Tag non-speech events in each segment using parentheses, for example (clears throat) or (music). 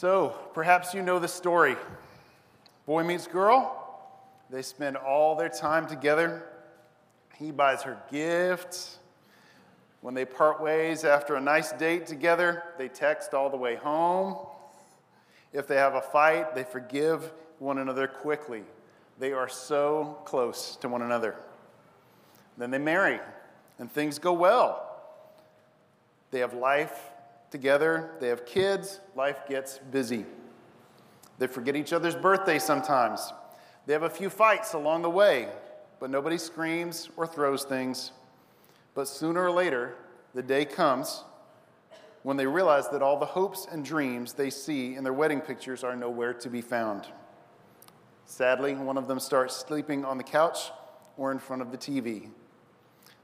So, perhaps you know the story. Boy meets girl, they spend all their time together. He buys her gifts. When they part ways after a nice date together, they text all the way home. If they have a fight, they forgive one another quickly. They are so close to one another. Then they marry, and things go well. They have life together, they have kids, life gets busy. They forget each other's birthday sometimes. They have a few fights along the way, but nobody screams or throws things. But sooner or later, the day comes when they realize that all the hopes and dreams they see in their wedding pictures are nowhere to be found. Sadly, one of them starts sleeping on the couch or in front of the TV.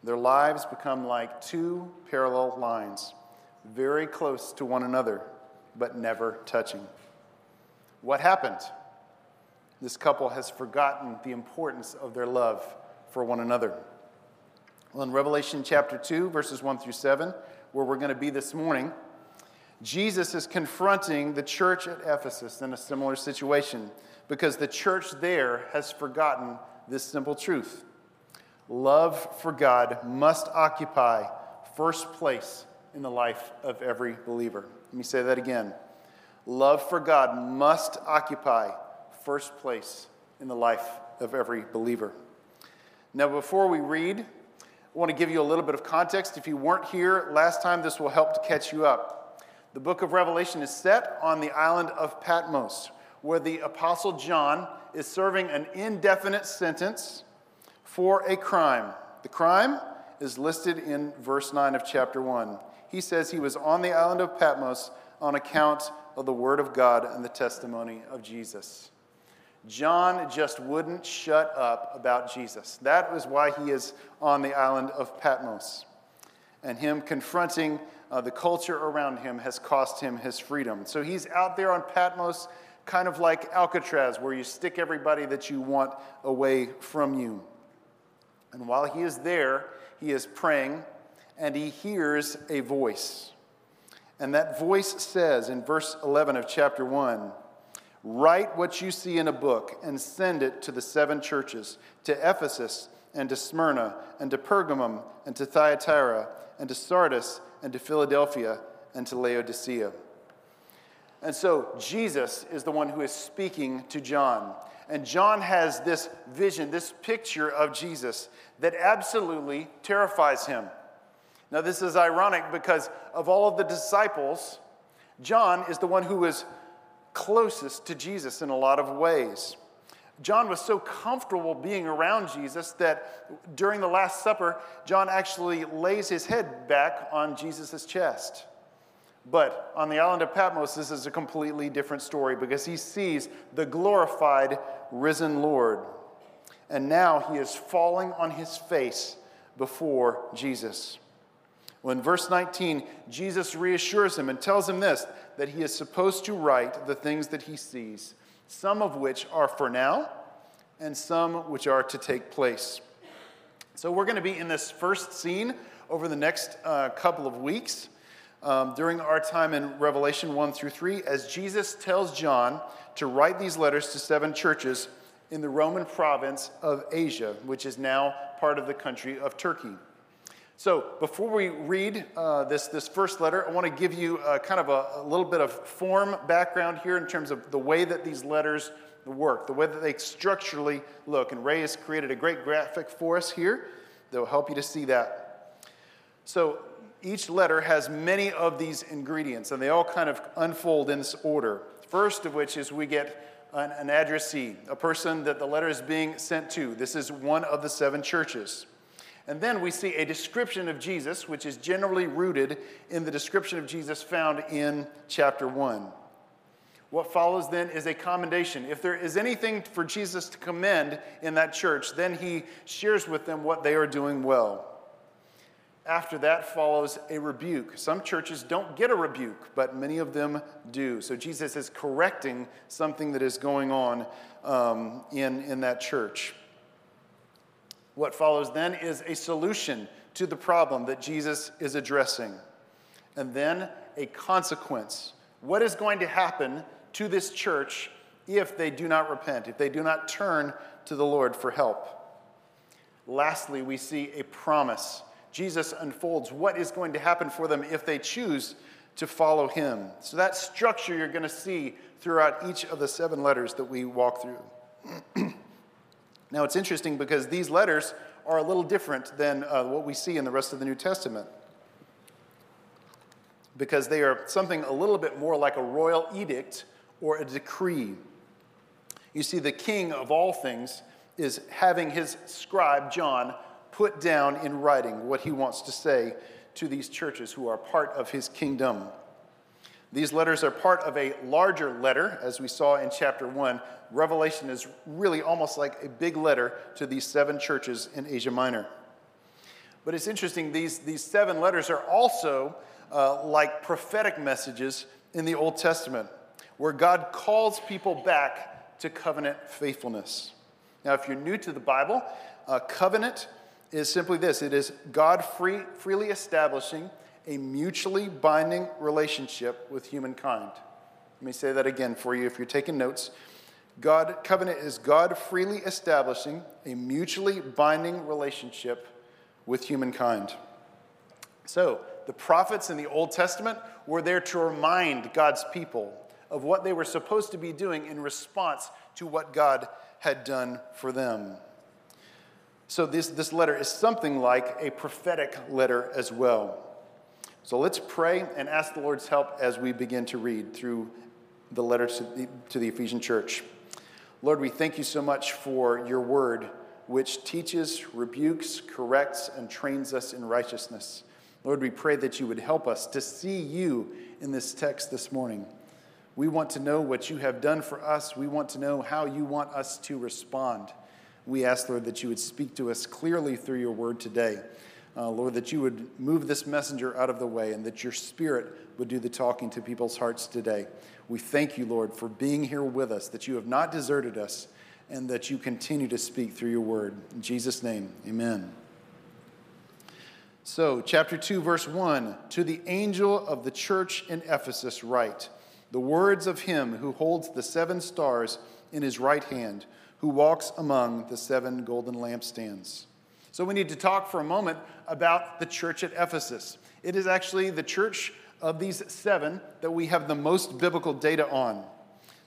Their lives become like two parallel lines, very close to one another, but never touching. What happened? This couple has forgotten the importance of their love for one another. Well, in Revelation chapter 2, verses 1 through 7, where we're going to be this morning, Jesus is confronting the church at Ephesus in a similar situation because the church there has forgotten this simple truth. Love for God must occupy first place in the life of every believer. Let me say that again. Love for God must occupy first place in the life of every believer. Now, before we read I want to give you a little bit of context. If you weren't here last time, this will help to catch you up. The book of Revelation is set on the island of Patmos, where the Apostle John is serving an indefinite sentence for a crime. The crime is listed in verse 9 of chapter 1. He says he was on the island of Patmos on account of the word of God and the testimony of Jesus. John just wouldn't shut up about Jesus. That was why he is on the island of Patmos. And him confronting uh, the culture around him has cost him his freedom. So he's out there on Patmos, kind of like Alcatraz, where you stick everybody that you want away from you. And while he is there, he is praying and he hears a voice. And that voice says in verse 11 of chapter 1 Write what you see in a book and send it to the seven churches to Ephesus and to Smyrna and to Pergamum and to Thyatira and to Sardis and to Philadelphia and to Laodicea. And so Jesus is the one who is speaking to John. And John has this vision, this picture of Jesus that absolutely terrifies him. Now, this is ironic because of all of the disciples, John is the one who was closest to Jesus in a lot of ways. John was so comfortable being around Jesus that during the Last Supper, John actually lays his head back on Jesus' chest. But on the island of Patmos, this is a completely different story because he sees the glorified, risen Lord. And now he is falling on his face before Jesus. Well, in verse 19, Jesus reassures him and tells him this that he is supposed to write the things that he sees, some of which are for now, and some which are to take place. So, we're going to be in this first scene over the next uh, couple of weeks um, during our time in Revelation 1 through 3 as Jesus tells John to write these letters to seven churches in the Roman province of Asia, which is now part of the country of Turkey. So, before we read uh, this, this first letter, I want to give you uh, kind of a, a, little bit of form background here in terms of the way that these letters work, the way that they structurally look. And Ray has created a great graphic for us here that will help you to see that. So, each letter has many of these ingredients, and they all kind of unfold in this order. First of which is we get an, an addressee, a person that the letter is being sent to. This is one of the seven churches. And then we see a description of Jesus, which is generally rooted in the description of Jesus found in chapter 1. What follows then is a commendation. If there is anything for Jesus to commend in that church, then he shares with them what they are doing well. After that follows a rebuke. Some churches don't get a rebuke, but many of them do. So Jesus is correcting something that is going on um, in, in that church. What follows then is a solution to the problem that Jesus is addressing, and then a consequence What is going to happen to this church if they do not repent, if they do not turn to the Lord for help? Lastly, we see a promise. Jesus unfolds what is going to happen for them if they choose to follow him. So, that structure you're going to see throughout each of the seven letters that we walk through. (clears throat) now, it's interesting because these letters are a little different than uh, what we see in the rest of the New Testament because they are something a little bit more like a royal edict or a decree. You see, the king of all things is having his scribe, John, put down in writing what he wants to say to these churches who are part of his kingdom. These letters are part of a larger letter, as we saw in chapter 1. Revelation is really almost like a big letter to these seven churches in Asia Minor. But it's interesting, these, these seven letters are also uh, like prophetic messages in the Old Testament, where God calls people back to covenant faithfulness. Now, if you're new to the Bible, uh, covenant is simply this it is God free, freely establishing a mutually binding relationship with humankind. Let me say that again for you if you're taking notes. God covenant is God freely establishing a mutually binding relationship with humankind. So, the prophets in the Old Testament were there to remind God's people of what they were supposed to be doing in response to what God had done for them. So, this, this letter is something like a prophetic letter as well. So, let's pray and ask the Lord's help as we begin to read through the letter to the, to the Ephesian church. Lord, we thank you so much for your word, which teaches, rebukes, corrects, and trains us in righteousness. Lord, we pray that you would help us to see you in this text this morning. We want to know what you have done for us. We want to know how you want us to respond. We ask, Lord, that you would speak to us clearly through your word today. Uh, Lord, that you would move this messenger out of the way and that your spirit would do the talking to people's hearts today. We thank you, Lord, for being here with us, that you have not deserted us, and that you continue to speak through your word. In Jesus' name, amen. So, chapter 2, verse 1 To the angel of the church in Ephesus, write the words of him who holds the seven stars in his right hand who walks among the seven golden lampstands. So we need to talk for a moment about the church at Ephesus. It is actually the church of these seven that we have the most biblical data on.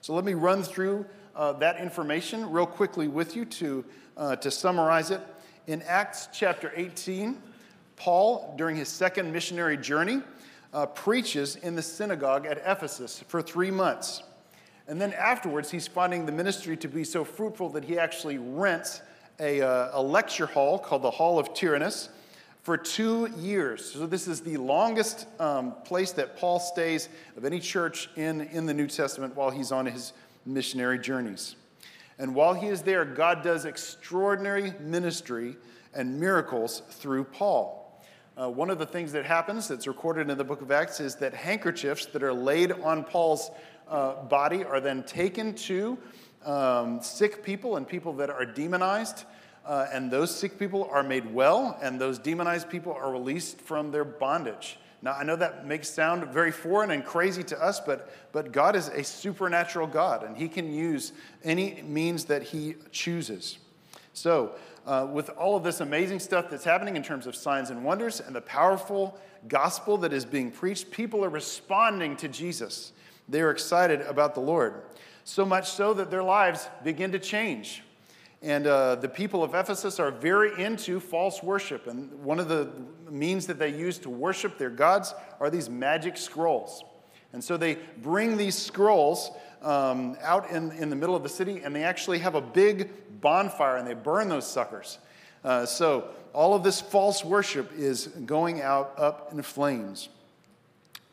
So let me run through uh, that information real quickly with you to, uh, to summarize it. In Acts chapter 18, Paul, during his second missionary journey, uh, preaches in the synagogue at Ephesus for three months. And then afterwards, he's finding the ministry to be so fruitful that he actually rents a, uh, a lecture hall called the Hall of Tyrannus for two years. So, this is the longest um, place that Paul stays of any church in, in the New Testament while he's on his missionary journeys. And while he is there, God does extraordinary ministry and miracles through Paul. Uh, one of the things that happens that's recorded in the book of Acts is that handkerchiefs that are laid on Paul's uh, body are then taken to um, sick people and people that are demonized. Uh, and those sick people are made well, and those demonized people are released from their bondage. Now, I know that makes sound very foreign and crazy to us, but, but God is a supernatural God, and He can use any means that He chooses. So, uh, with all of this amazing stuff that's happening in terms of signs and wonders and the powerful gospel that is being preached, people are responding to Jesus. They are excited about the Lord. So much so that their lives begin to change. And uh, the people of Ephesus are very into false worship. And one of the means that they use to worship their gods are these magic scrolls. And so they bring these scrolls um, out in, in the middle of the city and they actually have a big bonfire and they burn those suckers. Uh, so all of this false worship is going out up in flames.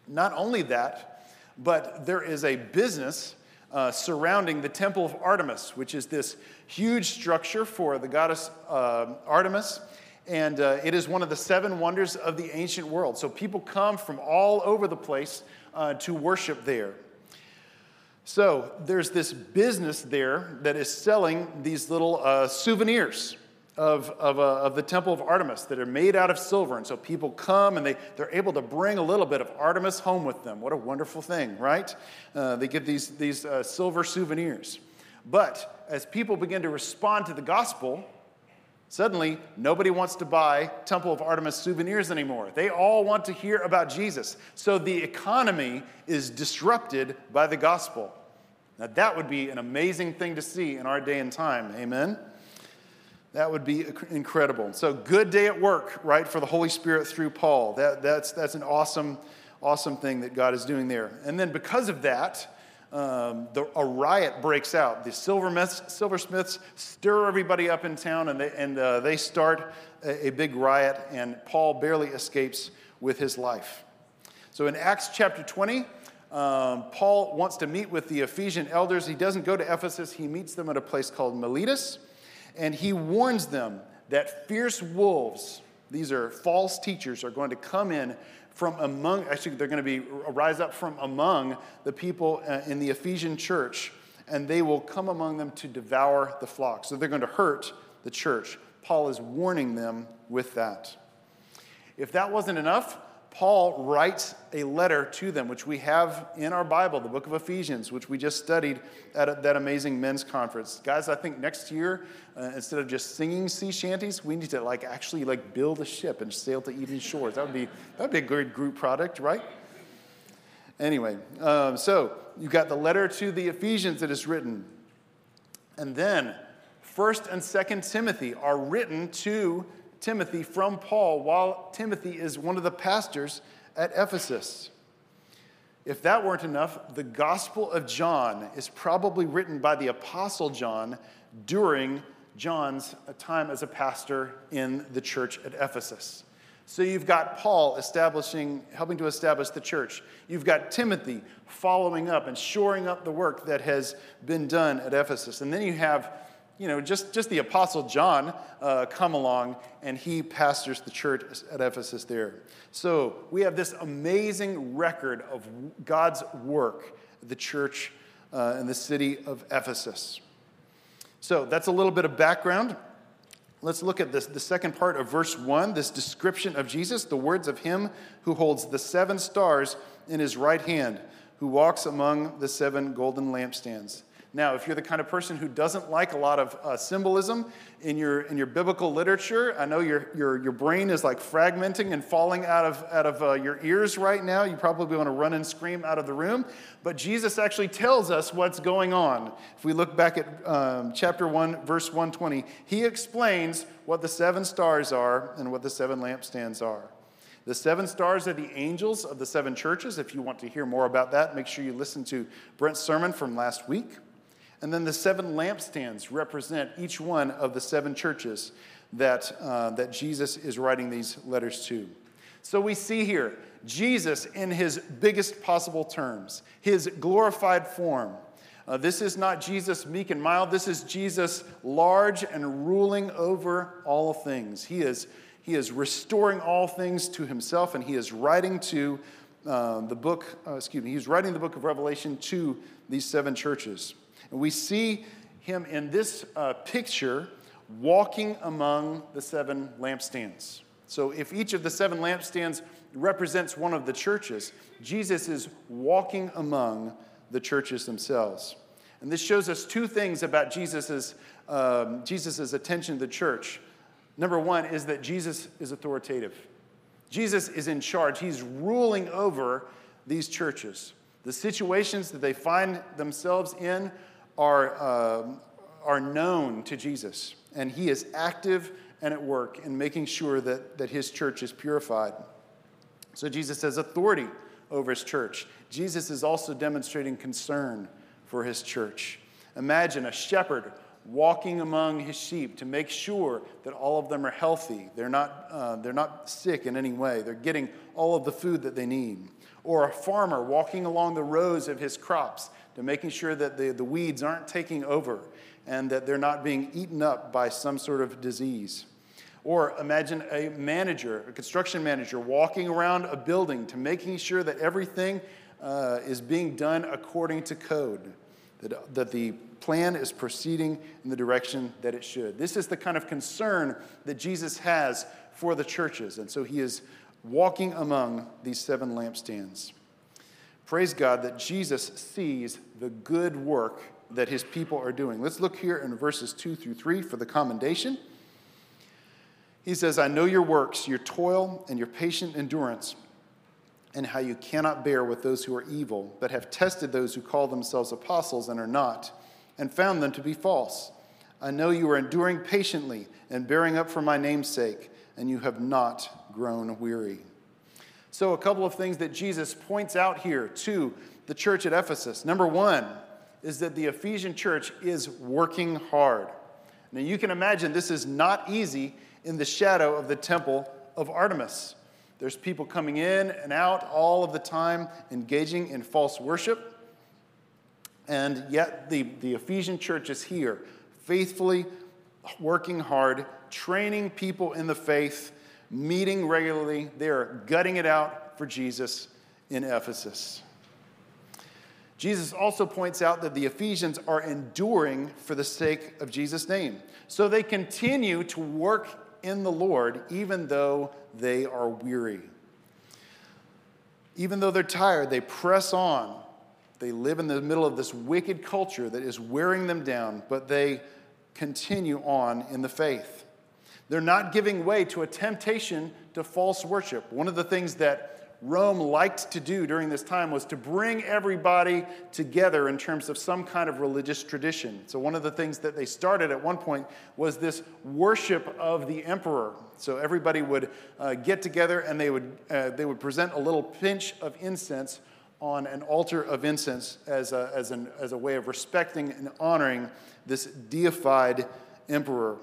Not only that, but there is a business uh, surrounding the Temple of Artemis, which is this huge structure for the goddess uh, Artemis. And uh, it is one of the seven wonders of the ancient world. So people come from all over the place uh, to worship there. So there's this business there that is selling these little uh, souvenirs of, of, uh, of the temple of Artemis that are made out of silver. And so people come and they, they're able to bring a little bit of Artemis home with them. What a wonderful thing, right? Uh, they get these, these uh, silver souvenirs. But as people begin to respond to the gospel, suddenly nobody wants to buy Temple of Artemis souvenirs anymore. They all want to hear about Jesus. So the economy is disrupted by the gospel. Now, that would be an amazing thing to see in our day and time. Amen? That would be incredible. So, good day at work, right, for the Holy Spirit through Paul. That, that's, that's an awesome, awesome thing that God is doing there. And then, because of that, um, the, a riot breaks out. The silversmiths stir everybody up in town and they, and, uh, they start a, a big riot, and Paul barely escapes with his life. So, in Acts chapter 20, um, Paul wants to meet with the Ephesian elders. He doesn't go to Ephesus, he meets them at a place called Miletus and he warns them that fierce wolves, these are false teachers, are going to come in from among, actually, they're going to be rise up from among the people uh, in the Ephesian church, and they will come among them to devour the flock. So they're going to hurt the church. Paul is warning them with that. If that wasn't enough, Paul writes a letter to them, which we have in our Bible, the book of Ephesians, which we just studied at a, that amazing men's conference. Guys, I think next year, uh, instead of just singing sea shanties, we need to like actually like build a ship and sail to Eden Shores. That would be that would be a good group product, right? Anyway, um, so you got the letter to the Ephesians that is written, and then First and Second Timothy are written to Timothy from Paul while Timothy is one of the pastors at Ephesus. If that weren't enough, the Gospel of John is probably written by the Apostle John during John's time as a pastor in the church at Ephesus. So you've got Paul establishing, helping to establish the church. You've got Timothy following up and shoring up the work that has been done at Ephesus. And then you have you know, just, just the Apostle John uh, come along and he pastors the church at Ephesus there. So we have this amazing record of God's work the church uh, in the city of Ephesus. So that's a little bit of background. Let's look at this, the second part of verse 1, this description of Jesus, the words of him who holds the seven stars in his right hand, who walks among the seven golden lampstands. Now, if you're the kind of person who doesn't like a lot of uh, symbolism in your, in your biblical literature, I know your, your, your brain is like fragmenting and falling out of, out of uh, your ears right now. You probably want to run and scream out of the room. But Jesus actually tells us what's going on. If we look back at um, chapter 1, verse 120, he explains what the seven stars are and what the seven lampstands are. The seven stars are the angels of the seven churches. If you want to hear more about that, make sure you listen to Brent's sermon from last week. And then the seven lampstands represent each one of the seven churches that, uh, that Jesus is writing these letters to. So we see here Jesus in his biggest possible terms, his glorified form. Uh, this is not Jesus meek and mild. This is Jesus large and ruling over all things. He is, he is restoring all things to himself, and he is writing to uh, the book, uh, excuse me, he's writing the book of Revelation to these seven churches. And we see him in this uh, picture walking among the seven lampstands. So, if each of the seven lampstands represents one of the churches, Jesus is walking among the churches themselves. And this shows us two things about Jesus' um, Jesus's attention to the church. Number one is that Jesus is authoritative. Jesus is in charge. He's ruling over these churches. The situations that they find themselves in are, uh, are known to Jesus, and he is active and at work in making sure that, that his church is purified. So Jesus has authority over his church. Jesus is also demonstrating concern for his church. Imagine a shepherd walking among his sheep to make sure that all of them are healthy. They're not, uh, they're not sick in any way. They're getting all of the food that they need. Or a farmer walking along the rows of his crops to making sure that the, the weeds aren't taking over and that they're not being eaten up by some sort of disease. Or imagine a manager, a construction manager, walking around a building to making sure that everything uh, is being done according to code. that, that the plan is proceeding in the direction that it should. This is the kind of concern that Jesus has for the churches. And so he is walking among these seven lampstands. Praise God that Jesus sees the good work that his people are doing. Let's look here in verses 2 through 3 for the commendation. He says, I know your works, your toil, and your patient endurance, and how you cannot bear with those who are evil, but have tested those who call themselves apostles and are not, and found them to be false. I know you are enduring patiently and bearing up for my name's sake, and you have not grown weary. So, a couple of things that Jesus points out here to the church at Ephesus. Number one is that the Ephesian church is working hard. Now, you can imagine this is not easy in the shadow of the temple of Artemis. There's people coming in and out all of the time, engaging in false worship. And yet, the, the Ephesian church is here, faithfully working hard, training people in the faith, meeting regularly. They're gutting it out for Jesus in Ephesus. Jesus also points out that the Ephesians are enduring for the sake of Jesus' name. So they continue to work in the Lord even though they are weary. Even though they're tired, they press on. They live in the middle of this wicked culture that is wearing them down, but they continue on in the faith. They're not giving way to a temptation to false worship. One of the things that Rome liked to do during this time was to bring everybody together in terms of some kind of religious tradition. So, one of the things that they started at one point was this worship of the emperor. So, everybody would uh, get together and they would, uh, they would present a little pinch of incense on an altar of incense as a, as, an, as a way of respecting and honoring this deified emperor.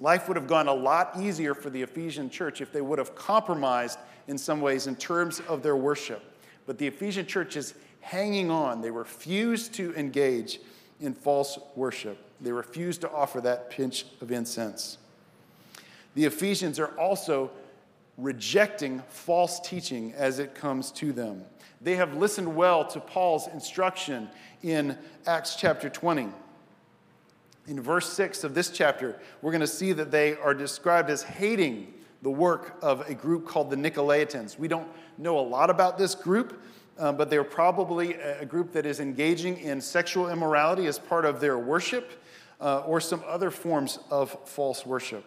Life would have gone a lot easier for the Ephesian church if they would have compromised in some ways in terms of their worship. But the Ephesian church is hanging on. They refuse to engage in false worship, they refuse to offer that pinch of incense. The Ephesians are also rejecting false teaching as it comes to them. They have listened well to Paul's instruction in Acts chapter 20. In verse 6 of this chapter, we're going to see that they are described as hating the work of a group called the Nicolaitans. We don't know a lot about this group, uh, but they're probably a group that is engaging in sexual immorality as part of their worship uh, or some other forms of false worship.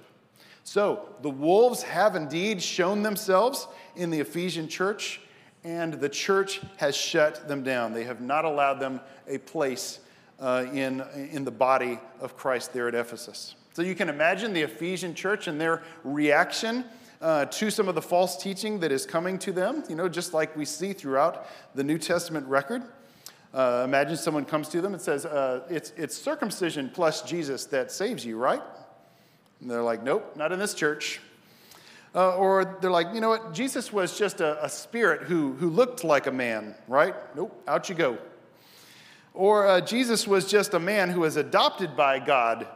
So, the wolves have indeed shown themselves in the Ephesian church, and the church has shut them down. They have not allowed them a place uh, in, in the body of Christ there at Ephesus. So you can imagine the Ephesian church and their reaction uh, to some of the false teaching that is coming to them, you know, just like we see throughout the New Testament record. Uh, imagine someone comes to them and says, uh, it's, it's circumcision plus Jesus that saves you, right? And they're like, nope, not in this church. Uh, or they're like, you know what, Jesus was just a, a spirit who, who looked like a man, right? Nope, out you go. Or uh, Jesus was just a man who was adopted by God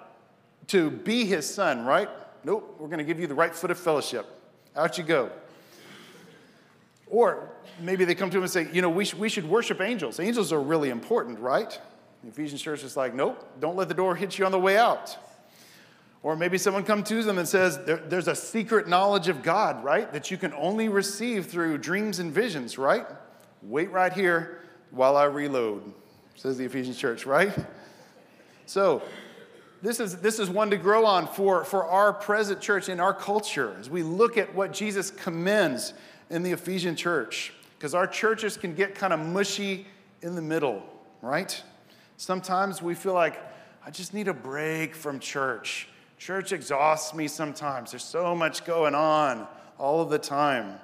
to be his son, right? Nope, we're going to give you the right foot of fellowship. Out you go. Or maybe they come to him and say, you know, we, sh- we should worship angels. Angels are really important, right? The Ephesian church is like, nope, don't let the door hit you on the way out. Or maybe someone comes to them and says, there, there's a secret knowledge of God, right? That you can only receive through dreams and visions, right? Wait right here while I reload, says the Ephesian church, right? So this is, this is one to grow on for, for our present church in our culture as we look at what Jesus commends in the Ephesian church. Because our churches can get kind of mushy in the middle, right? Sometimes we feel like, I just need a break from church. Church exhausts me sometimes. There's so much going on all of the time.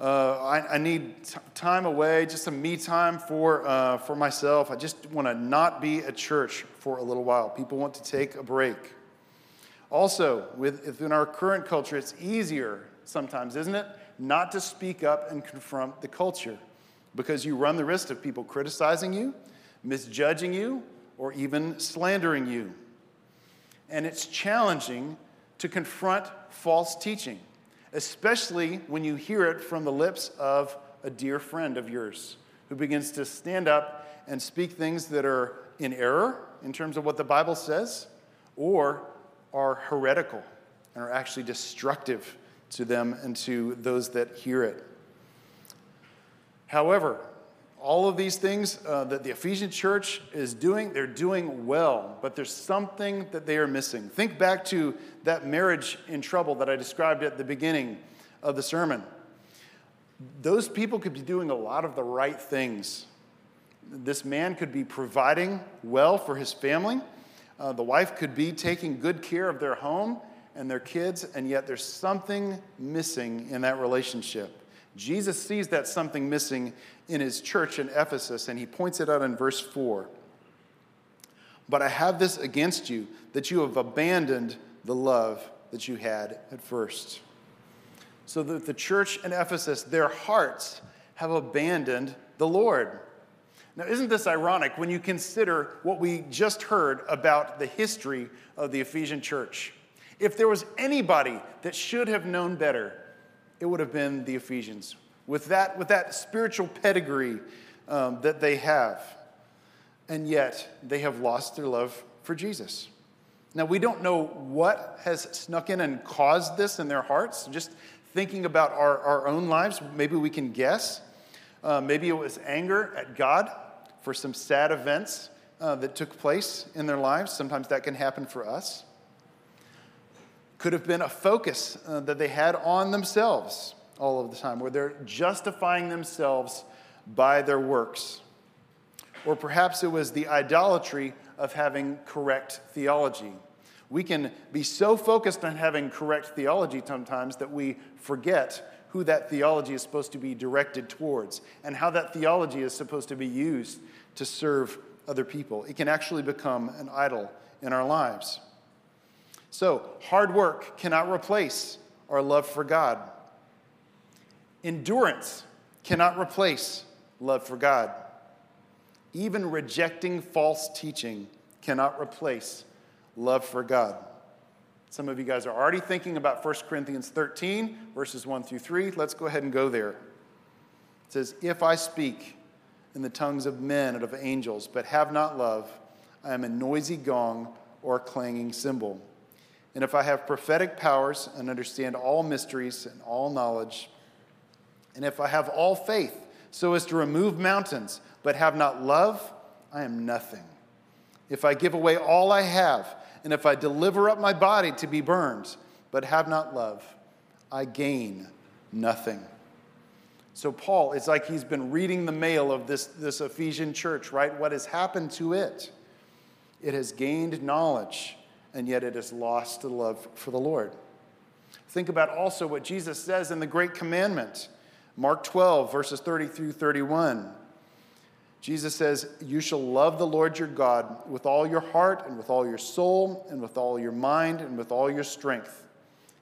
Uh, I, I, need t- time away, just some me time for, uh, for myself. I just want to not be at church for a little while. People want to take a break. Also, with, within our current culture, it's easier sometimes, isn't it, not to speak up and confront the culture because you run the risk of people criticizing you, misjudging you, or even slandering you. And it's challenging to confront false teaching especially when you hear it from the lips of a dear friend of yours who begins to stand up and speak things that are in error in terms of what the Bible says or are heretical and are actually destructive to them and to those that hear it. However, all of these things uh, that the Ephesian church is doing, they're doing well, but there's something that they are missing. Think back to that marriage in trouble that I described at the beginning of the sermon. Those people could be doing a lot of the right things. This man could be providing well for his family. Uh, the wife could be taking good care of their home and their kids, and yet there's something missing in that relationship. Jesus sees that something missing in his church in Ephesus, and he points it out in verse 4. But I have this against you, that you have abandoned the love that you had at first. So that the church in Ephesus, their hearts have abandoned the Lord. Now, isn't this ironic when you consider what we just heard about the history of the Ephesian church? If there was anybody that should have known better, it would have been the Ephesians with that, with that spiritual pedigree um, that they have. And yet, they have lost their love for Jesus. Now, we don't know what has snuck in and caused this in their hearts. Just thinking about our, our own lives, maybe we can guess. Uh, maybe it was anger at God for some sad events uh, that took place in their lives. Sometimes that can happen for us could have been a focus uh, that they had on themselves all of the time, where they're justifying themselves by their works. Or perhaps it was the idolatry of having correct theology. We can be so focused on having correct theology sometimes that we forget who that theology is supposed to be directed towards and how that theology is supposed to be used to serve other people. It can actually become an idol in our lives. So, hard work cannot replace our love for God. Endurance cannot replace love for God. Even rejecting false teaching cannot replace love for God. Some of you guys are already thinking about 1 Corinthians 13, verses 1 through 3. Let's go ahead and go there. It says, If I speak in the tongues of men and of angels, but have not love, I am a noisy gong or a clanging cymbal. And if I have prophetic powers and understand all mysteries and all knowledge, and if I have all faith so as to remove mountains, but have not love, I am nothing. If I give away all I have, and if I deliver up my body to be burned, but have not love, I gain nothing. So, Paul, it's like he's been reading the mail of this, this Ephesian church, right? What has happened to it? It has gained knowledge and yet it has lost the love for the Lord. Think about also what Jesus says in the Great Commandment, Mark 12, verses 30 through 31. Jesus says, You shall love the Lord your God with all your heart, and with all your soul, and with all your mind, and with all your strength.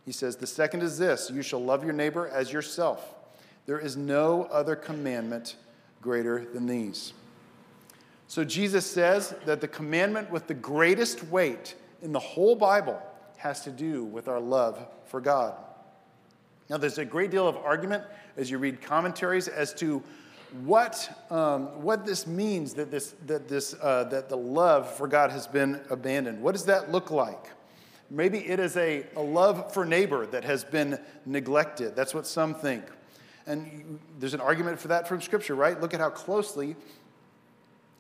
He says, The second is this you shall love your neighbor as yourself. There is no other commandment greater than these. So Jesus says that the commandment with the greatest weight in the whole Bible has to do with our love for God. Now, there's a great deal of argument as you read commentaries as to what, um, what this means that, this, that, this, uh, that the love for God has been abandoned. What does that look like? Maybe it is a, a love for neighbor that has been neglected. That's what some think. And there's an argument for that from Scripture, right? Look at how closely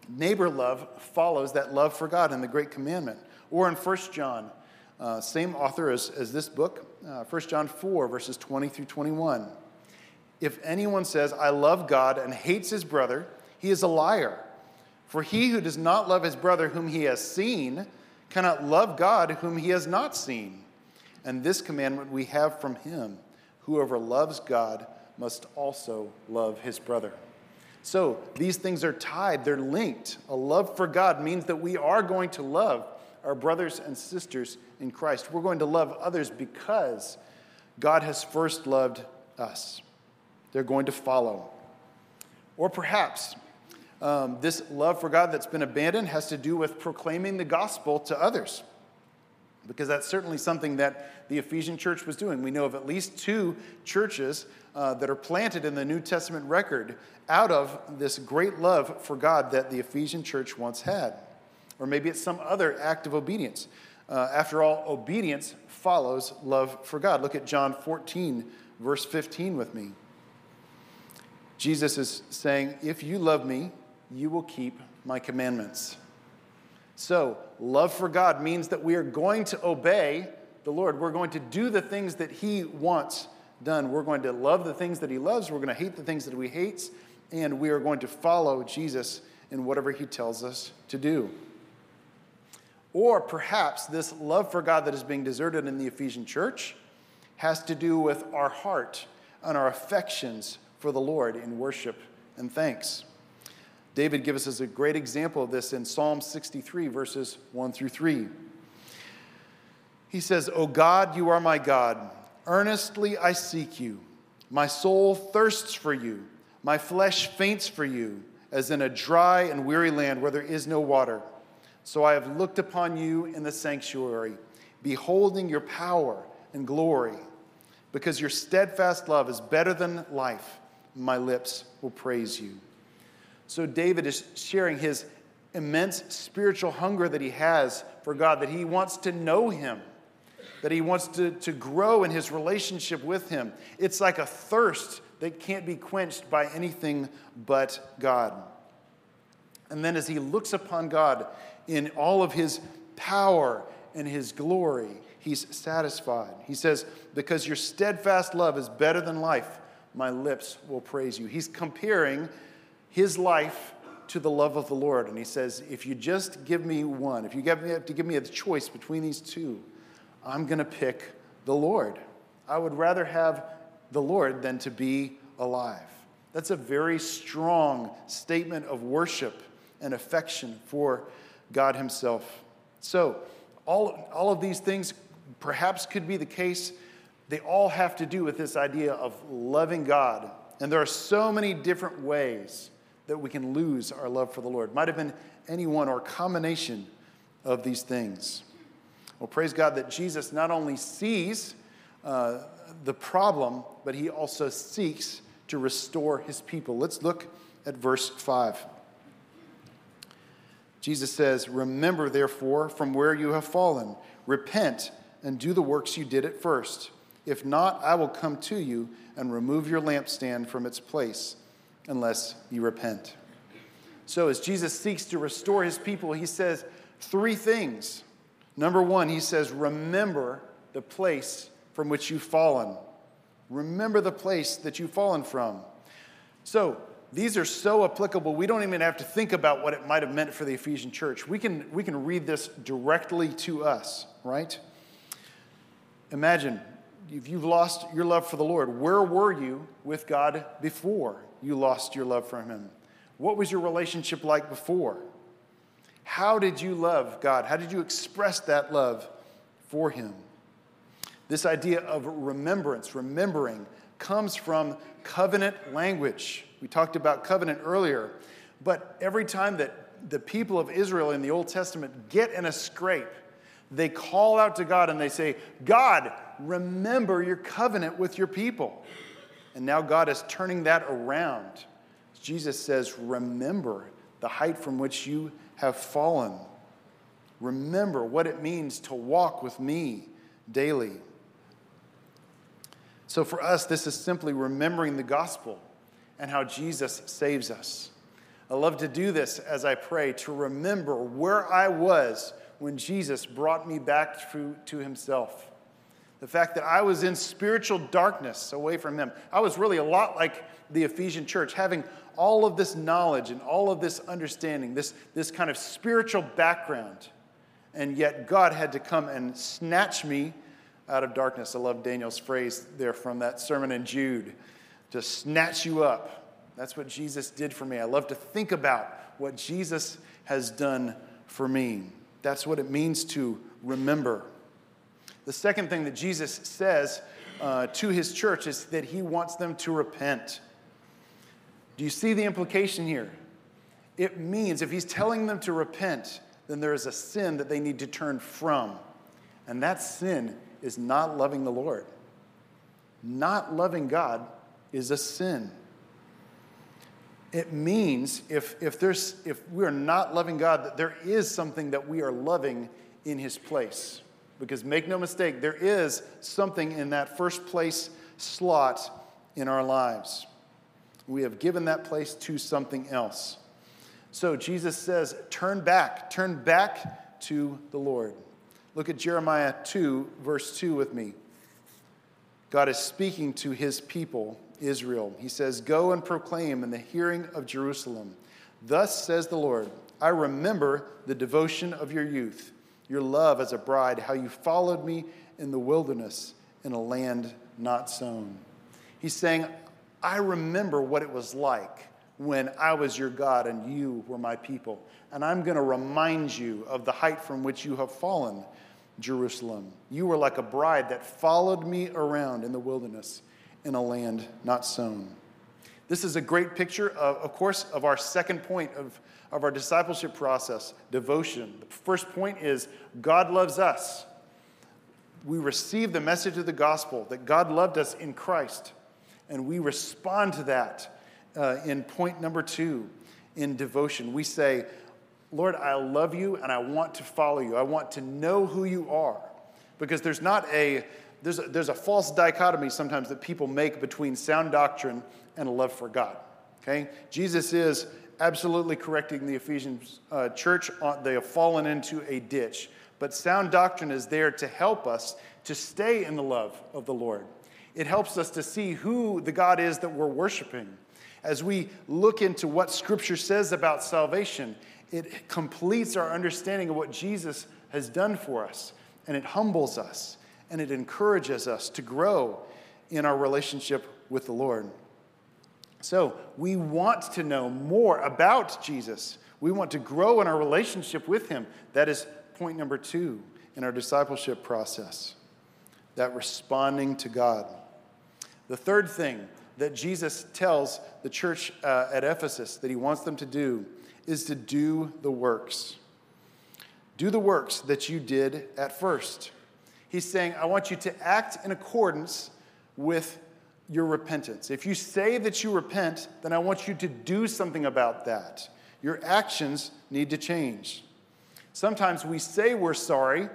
neighbor love follows that love for God in the Great Commandment. Or in 1 John, uh, same author as, as this book, uh, 1 John 4, verses 20 through 21. If anyone says, I love God and hates his brother, he is a liar. For he who does not love his brother whom he has seen cannot love God whom he has not seen. And this commandment we have from him whoever loves God must also love his brother. So these things are tied, they're linked. A love for God means that we are going to love our brothers and sisters in Christ. We're going to love others because God has first loved us. They're going to follow. Or perhaps um, this love for God that's been abandoned has to do with proclaiming the gospel to others. because that's certainly something that the Ephesian church was doing. We know of at least two churches uh, that are planted in the New Testament record out of this great love for God that the Ephesian church once had. Or maybe it's some other act of obedience. Uh, after all, obedience follows love for God. Look at John 14, verse 15 with me. Jesus is saying, If you love me, you will keep my commandments. So, love for God means that we are going to obey the Lord. We're going to do the things that He wants done. We're going to love the things that He loves. We're going to hate the things that He hates. And we are going to follow Jesus in whatever He tells us to do. Or perhaps this love for God that is being deserted in the Ephesian church has to do with our heart and our affections for the Lord in worship and thanks. David gives us a great example of this in Psalm 63, verses 1 through 3. He says, O God, you are my God. Earnestly I seek you. My soul thirsts for you. My flesh faints for you, as in a dry and weary land where there is no water. So I have looked upon you in the sanctuary, beholding your power and glory. Because your steadfast love is better than life, my lips will praise you. So David is sharing his immense spiritual hunger that he has for God, that he wants to know him, that he wants to, to grow in his relationship with him. It's like a thirst that can't be quenched by anything but God. And then as he looks upon God in all of his power and his glory, he's satisfied. He says, Because your steadfast love is better than life, my lips will praise you. He's comparing his life to the love of the Lord. And he says, if you just give me one, if you have to give me a choice between these two, I'm going to pick the Lord. I would rather have the Lord than to be alive. That's a very strong statement of worship and affection for God Himself. So, all, all of these things perhaps could be the case. They all have to do with this idea of loving God. And there are so many different ways that we can lose our love for the Lord. Might have been any one or combination of these things. Well, praise God that Jesus not only sees uh, the problem, but he also seeks to restore his people. Let's look at verse 5. Jesus says, Remember, therefore, from where you have fallen, repent and do the works you did at first. If not, I will come to you and remove your lampstand from its place unless you repent. So, as Jesus seeks to restore his people, he says three things. Number one, he says, Remember the place from which you've fallen. Remember the place that you've fallen from. So, these are so applicable, we don't even have to think about what it might have meant for the Ephesian church. We can, we can read this directly to us, right? Imagine if you've lost your love for the Lord, where were you with God before you lost your love for Him? What was your relationship like before? How did you love God? How did you express that love for Him? This idea of remembrance, remembering, comes from covenant language. We talked about covenant earlier, but every time that the people of Israel in the Old Testament get in a scrape, they call out to God and they say, God, remember your covenant with your people. And now God is turning that around. Jesus says, Remember the height from which you have fallen. Remember what it means to walk with me daily. So for us, this is simply remembering the gospel and how Jesus saves us. I love to do this as I pray, to remember where I was when Jesus brought me back to, to himself. The fact that I was in spiritual darkness away from him. I was really a lot like the Ephesian church, having all of this knowledge and all of this understanding, this, this kind of spiritual background. And yet God had to come and snatch me out of darkness. I love Daniel's phrase there from that sermon in Jude to snatch you up. That's what Jesus did for me. I love to think about what Jesus has done for me. That's what it means to remember. The second thing that Jesus says uh, to his church is that he wants them to repent. Do you see the implication here? It means if he's telling them to repent, then there is a sin that they need to turn from. And that sin is not loving the Lord. Not loving God is a sin. It means if, if, there's, if we're not loving God, that there is something that we are loving in His place. Because make no mistake, there is something in that first place slot in our lives. We have given that place to something else. So Jesus says, Turn back, turn back to the Lord. Look at Jeremiah 2, verse 2 with me. God is speaking to his people, Israel. He says, Go and proclaim in the hearing of Jerusalem. Thus says the Lord, I remember the devotion of your youth, your love as a bride, how you followed me in the wilderness in a land not sown. He's saying, I remember what it was like when I was your God and you were my people. And I'm going to remind you of the height from which you have fallen, Jerusalem. You were like a bride that followed me around in the wilderness in a land not sown. This is a great picture, of, of course, of our second point of, of our discipleship process devotion. The first point is God loves us. We receive the message of the gospel that God loved us in Christ and we respond to that uh, in point number two in devotion. We say, Lord, I love you and I want to follow you. I want to know who you are. Because there's not a, there's a, there's a false dichotomy sometimes that people make between sound doctrine and a love for God. Okay? Jesus is absolutely correcting the Ephesians uh, church. They have fallen into a ditch. But sound doctrine is there to help us to stay in the love of the Lord it helps us to see who the God is that we're worshiping. As we look into what Scripture says about salvation, it completes our understanding of what Jesus has done for us, and it humbles us, and it encourages us to grow in our relationship with the Lord. So, we want to know more about Jesus. We want to grow in our relationship with Him. That is point number two in our discipleship process that responding to God. The third thing that Jesus tells the church uh, at Ephesus that he wants them to do is to do the works. Do the works that you did at first. He's saying, I want you to act in accordance with your repentance. If you say that you repent, then I want you to do something about that. Your actions need to change. Sometimes we say we're sorry,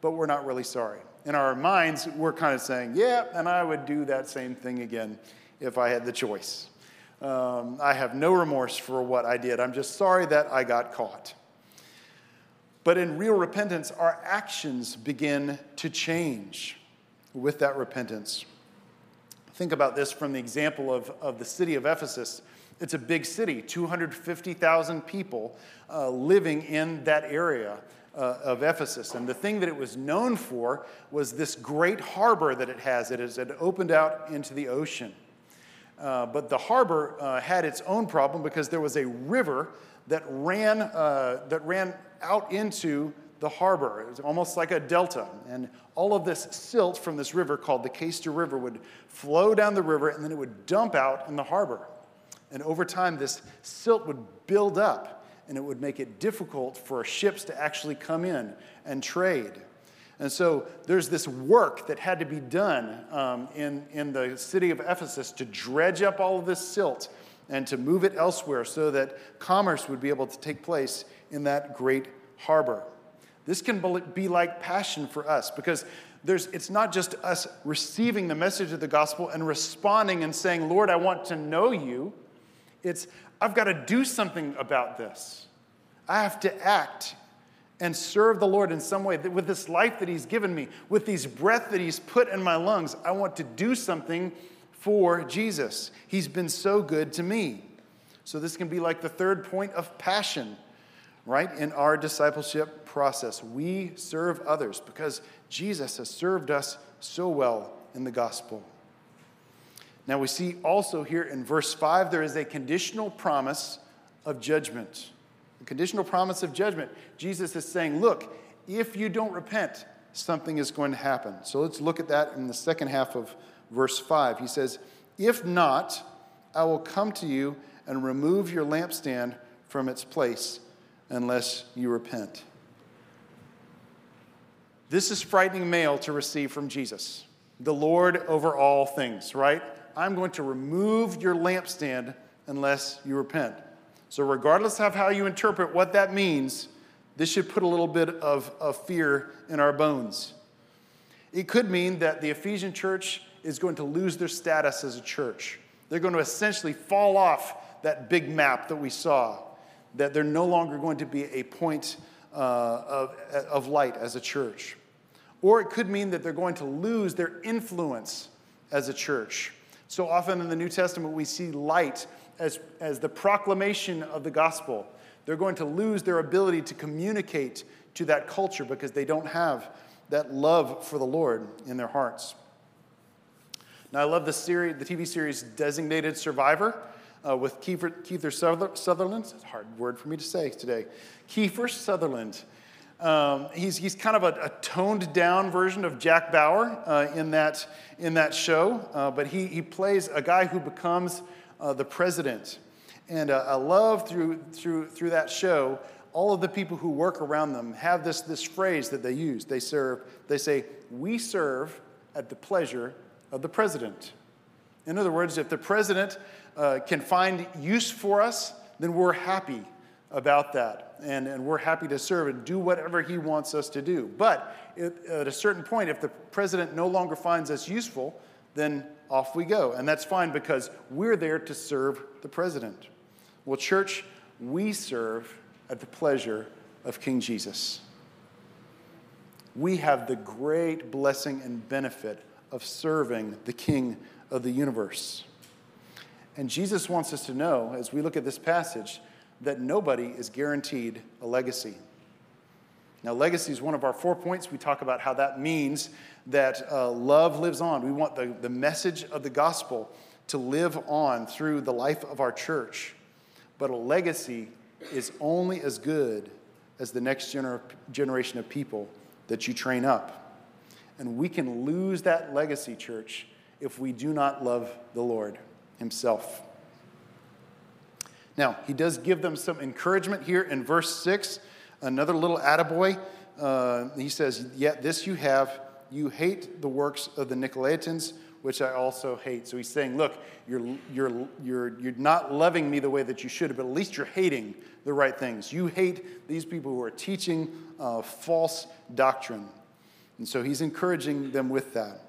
but we're not really sorry in our minds, we're kind of saying, yeah, and I would do that same thing again if I had the choice. Um, I have no remorse for what I did. I'm just sorry that I got caught. But in real repentance, our actions begin to change with that repentance. Think about this from the example of, of the city of Ephesus. It's a big city, 250,000 people uh, living in that area uh, of Ephesus. And the thing that it was known for was this great harbor that it has. It had opened out into the ocean. Uh, but the harbor uh, had its own problem because there was a river that ran, uh, that ran out into the harbor. It was almost like a delta. And all of this silt from this river, called the Cayster River, would flow down the river and then it would dump out in the harbor. And over time, this silt would build up and it would make it difficult for ships to actually come in and trade. And so there's this work that had to be done um, in, in the city of Ephesus to dredge up all of this silt and to move it elsewhere so that commerce would be able to take place in that great harbor. This can be like passion for us because there's, it's not just us receiving the message of the gospel and responding and saying, Lord, I want to know you. It's I've got to do something about this. I have to act and serve the Lord in some way. With this life that He's given me, with these breath that He's put in my lungs, I want to do something for Jesus. He's been so good to me. So, this can be like the third point of passion, right, in our discipleship process. We serve others because Jesus has served us so well in the gospel. Now, we see also here in verse 5, there is a conditional promise of judgment. A conditional promise of judgment. Jesus is saying, Look, if you don't repent, something is going to happen. So let's look at that in the second half of verse 5. He says, If not, I will come to you and remove your lampstand from its place unless you repent. This is frightening mail to receive from Jesus, the Lord over all things, right? I'm going to remove your lampstand unless you repent. So, regardless of how you interpret what that means, this should put a little bit of, of fear in our bones. It could mean that the Ephesian church is going to lose their status as a church. They're going to essentially fall off that big map that we saw, that they're no longer going to be a point uh, of, of light as a church. Or it could mean that they're going to lose their influence as a church. So often in the New Testament, we see light as, as the proclamation of the gospel. They're going to lose their ability to communicate to that culture because they don't have that love for the Lord in their hearts. Now, I love the, series, the TV series Designated Survivor uh, with Kiefer, Kiefer Sutherland. It's a hard word for me to say today. Kiefer Sutherland. Um, he's, he's kind of a, a, toned down version of Jack Bauer uh, in, that, in that show, uh, but he, he plays a guy who becomes uh, the president. And uh, I love through, through, through that show, all of the people who work around them have this, this phrase that they use. They serve, they say, We serve at the pleasure of the president. In other words, if the president uh, can find use for us, then we're happy about that. And, and we're happy to serve and do whatever he wants us to do. But at a certain point, if the president no longer finds us useful, then off we go. And that's fine because we're there to serve the president. Well, church, we serve at the pleasure of King Jesus. We have the great blessing and benefit of serving the King of the universe. And Jesus wants us to know, as we look at this passage, that nobody is guaranteed a legacy. Now, legacy is one of our four points. We talk about how that means that uh, love lives on. We want the, the message of the gospel to live on through the life of our church. But a legacy is only as good as the next gener- generation of people that you train up. And we can lose that legacy, church, if we do not love the Lord Himself. Now, he does give them some encouragement here in verse 6. Another little attaboy. Uh, he says, Yet this you have, you hate the works of the Nicolaitans, which I also hate. So he's saying, Look, you're, you're, you're, you're not loving me the way that you should, but at least you're hating the right things. You hate these people who are teaching uh, false doctrine. And so he's encouraging them with that.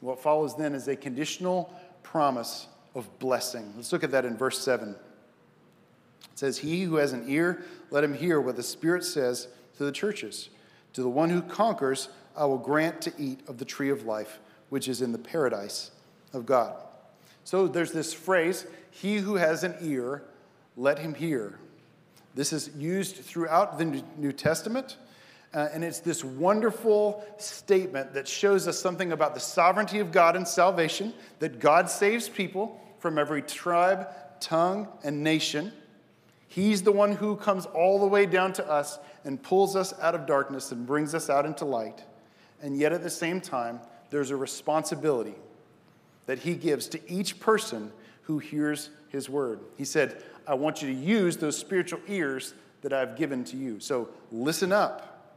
What follows then is a conditional promise of blessing. Let's look at that in verse 7. It says, He who has an ear, let him hear what the Spirit says to the churches. To the one who conquers, I will grant to eat of the tree of life, which is in the paradise of God. So there's this phrase, He who has an ear, let him hear. This is used throughout the New Testament. Uh, and it's this wonderful statement that shows us something about the sovereignty of God and salvation, that God saves people from every tribe, tongue, and nation. He's the one who comes all the way down to us and pulls us out of darkness and brings us out into light. And yet, at the same time, there's a responsibility that He gives to each person who hears His word. He said, I want you to use those spiritual ears that I've given to you. So listen up.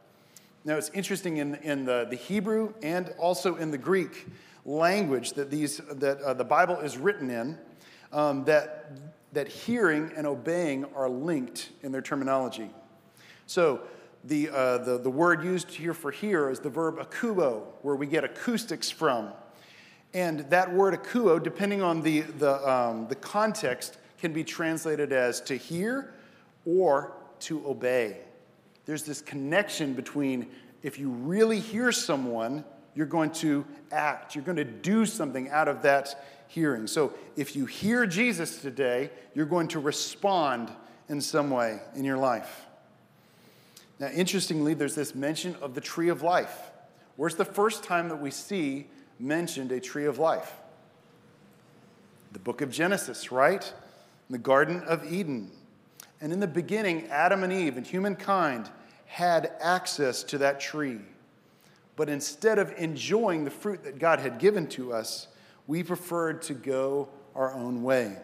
Now, it's interesting in, in the, the Hebrew and also in the Greek language that, these, that uh, the Bible is written in, um, that that hearing and obeying are linked in their terminology. So, the, uh, the, the word used here for hear is the verb akuo, where we get acoustics from. And that word akuo, depending on the, the, um, the context, can be translated as to hear or to obey. There's this connection between if you really hear someone, you're going to act, you're going to do something out of that hearing. So if you hear Jesus today, you're going to respond in some way in your life. Now, interestingly, there's this mention of the tree of life. Where's the first time that we see mentioned a tree of life? The book of Genesis, right? In the Garden of Eden. And in the beginning, Adam and Eve and humankind had access to that tree. But instead of enjoying the fruit that God had given to us, we preferred to go our own way.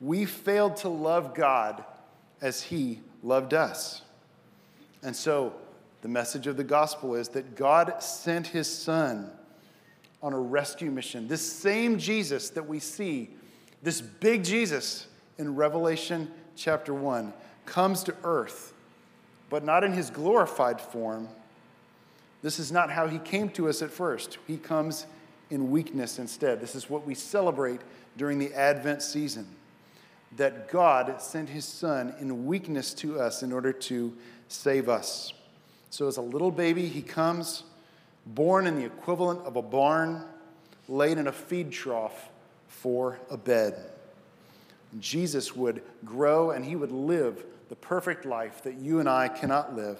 We failed to love God as He loved us. And so The message of the gospel is that God sent his son on a rescue mission. This same Jesus that we see, this big Jesus in Revelation chapter 1, comes to earth, but not in his glorified form. This is not how he came to us at first. He comes in weakness instead. This is what we celebrate during the Advent season that God sent his son in weakness to us in order to save us. So, as a little baby, he comes, born in the equivalent of a barn, laid in a feed trough for a bed. Jesus would grow and he would live the perfect life that you and I cannot live,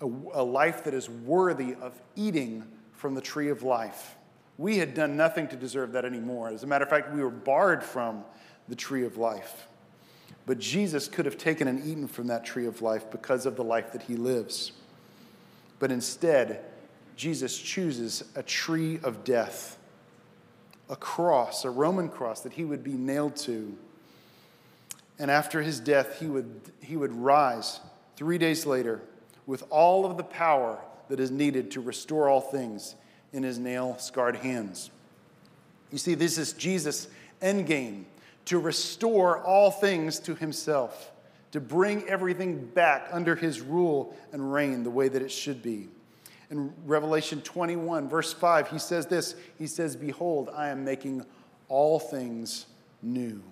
a, a life that is worthy of eating from the tree of life. We had done nothing to deserve that anymore. As a matter of fact, we were barred from the tree of life. But Jesus could have taken and eaten from that tree of life because of the life that he lives. But instead, Jesus chooses a tree of death, a cross, a Roman cross that he would be nailed to. And after his death, he would, he would rise three days later with all of the power that is needed to restore all things in his nail scarred hands. You see, this is Jesus' endgame to restore all things to himself, to bring everything back under his rule and reign the way that it should be. In Revelation 21, verse 5, he says this He says, Behold, I am making all things new.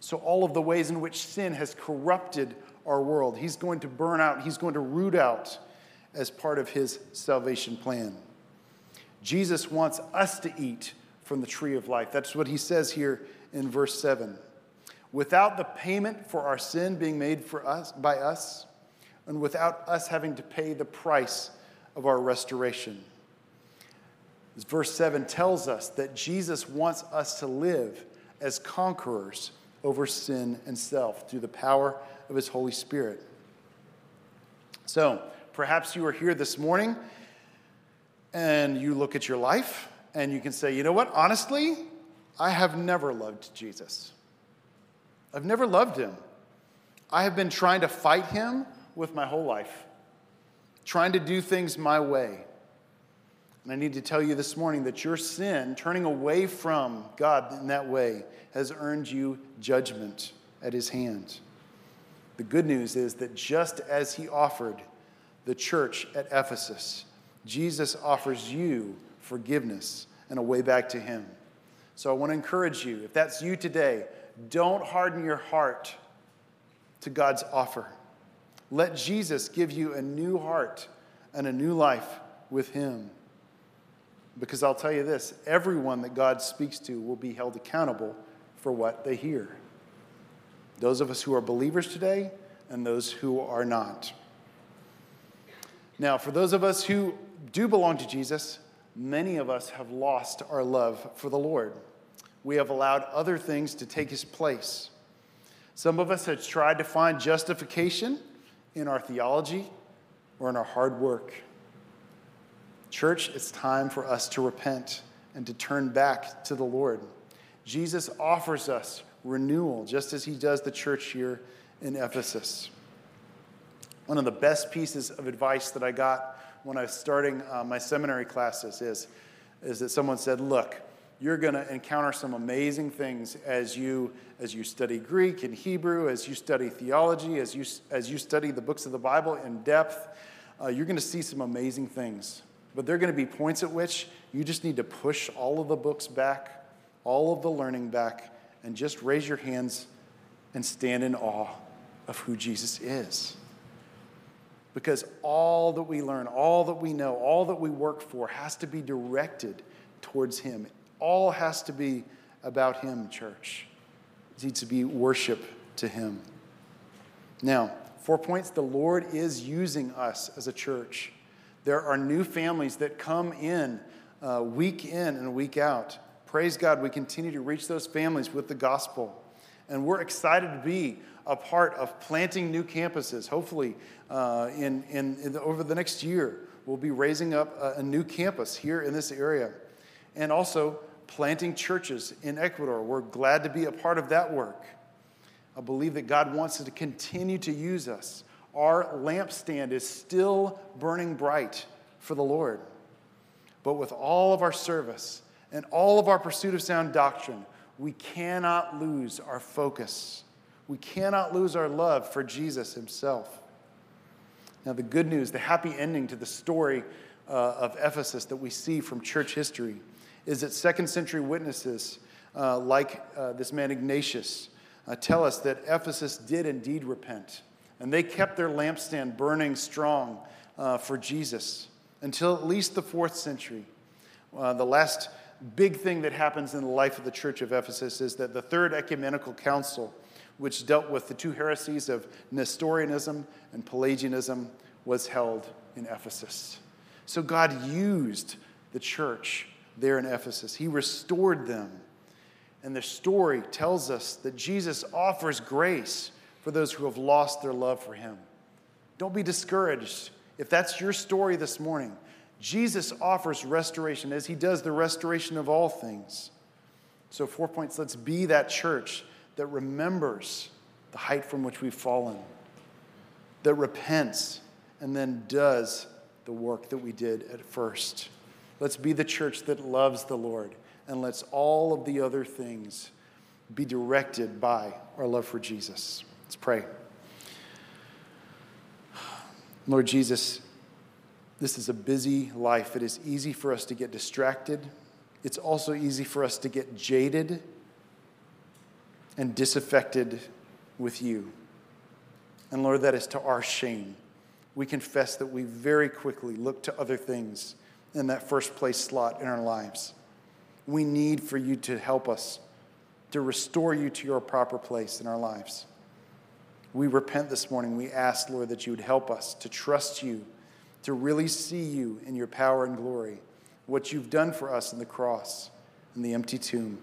So, all of the ways in which sin has corrupted our world, he's going to burn out, he's going to root out as part of his salvation plan. Jesus wants us to eat from the tree of life. That's what he says here in verse 7. Without the payment for our sin being made for us by us, and without us having to pay the price of our restoration. As verse 7 tells us that Jesus wants us to live as conquerors over sin and self through the power of his Holy Spirit. So, perhaps you are here this morning and you look at your life and you can say, you know what, honestly, I have never loved Jesus. I've never loved him. I have been trying to fight him with my whole life, trying to do things my way. And I need to tell you this morning that your sin, turning away from God in that way, has earned you judgment at his hand. The good news is that just as he offered the church at Ephesus, Jesus offers you forgiveness and a way back to him. So I want to encourage you, if that's you today, don't harden your heart to God's offer. Let Jesus give you a new heart and a new life with Him. Because I'll tell you this everyone that God speaks to will be held accountable for what they hear. Those of us who are believers today and those who are not. Now, for those of us who do belong to Jesus, many of us have lost our love for the Lord. We have allowed other things to take his place. Some of us have tried to find justification in our theology or in our hard work. Church, it's time for us to repent and to turn back to the Lord. Jesus offers us renewal, just as he does the church here in Ephesus. One of the best pieces of advice that I got when I was starting uh, my seminary classes is, is that someone said, Look, you're going to encounter some amazing things as you, as you study Greek and Hebrew, as you study theology, as you, as you study the books of the Bible in depth. Uh, you're going to see some amazing things. But there are going to be points at which you just need to push all of the books back, all of the learning back, and just raise your hands and stand in awe of who Jesus is. Because all that we learn, all that we know, all that we work for has to be directed towards Him. All has to be about Him, church. It needs to be worship to Him. Now, four points the Lord is using us as a church. There are new families that come in uh, week in and week out. Praise God, we continue to reach those families with the gospel. And we're excited to be a part of planting new campuses. Hopefully, uh, in, in, in the, over the next year, we'll be raising up a, a new campus here in this area. And also planting churches in Ecuador. We're glad to be a part of that work. I believe that God wants us to continue to use us our lampstand is still burning bright for the Lord. But with all of our service and all of our pursuit of sound doctrine, we cannot lose our focus. We cannot lose our love for Jesus himself. Now, the good news, the happy ending to the story uh, of Ephesus that we see from church history is that second century witnesses, uh, like uh, this man Ignatius, uh, tell us that Ephesus did indeed repent. And they kept their lampstand burning strong uh, for Jesus until at least the fourth century. Uh, the last big thing that happens in the life of the church of Ephesus is that the Third Ecumenical Council, which dealt with the two heresies of Nestorianism and Pelagianism, was held in Ephesus. So God used the church there in Ephesus, He restored them. And the story tells us that Jesus offers grace for those who have lost their love for Him. Don't be discouraged. If that's your story this morning, Jesus offers restoration as He does the restoration of all things. So, four points let's be that church that remembers the height from which we've fallen, that repents, and then does the work that we did at first. Let's be the church that loves the Lord, and let's all of the other things be directed by our love for Jesus. Let's pray. Lord Jesus, this is a busy life. It is easy for us to get distracted. It's also easy for us to get jaded and disaffected with you. And Lord, that is to our shame. We confess that we very quickly look to other things in that first place slot in our lives. We need for you to help us to restore you to your proper place in our lives. We repent this morning. We ask, Lord, that you would help us to trust you to really see you in your power and glory, what you've done for us in the cross and the empty tomb.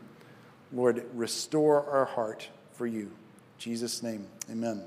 Lord, restore our heart for you. In Jesus' name, amen.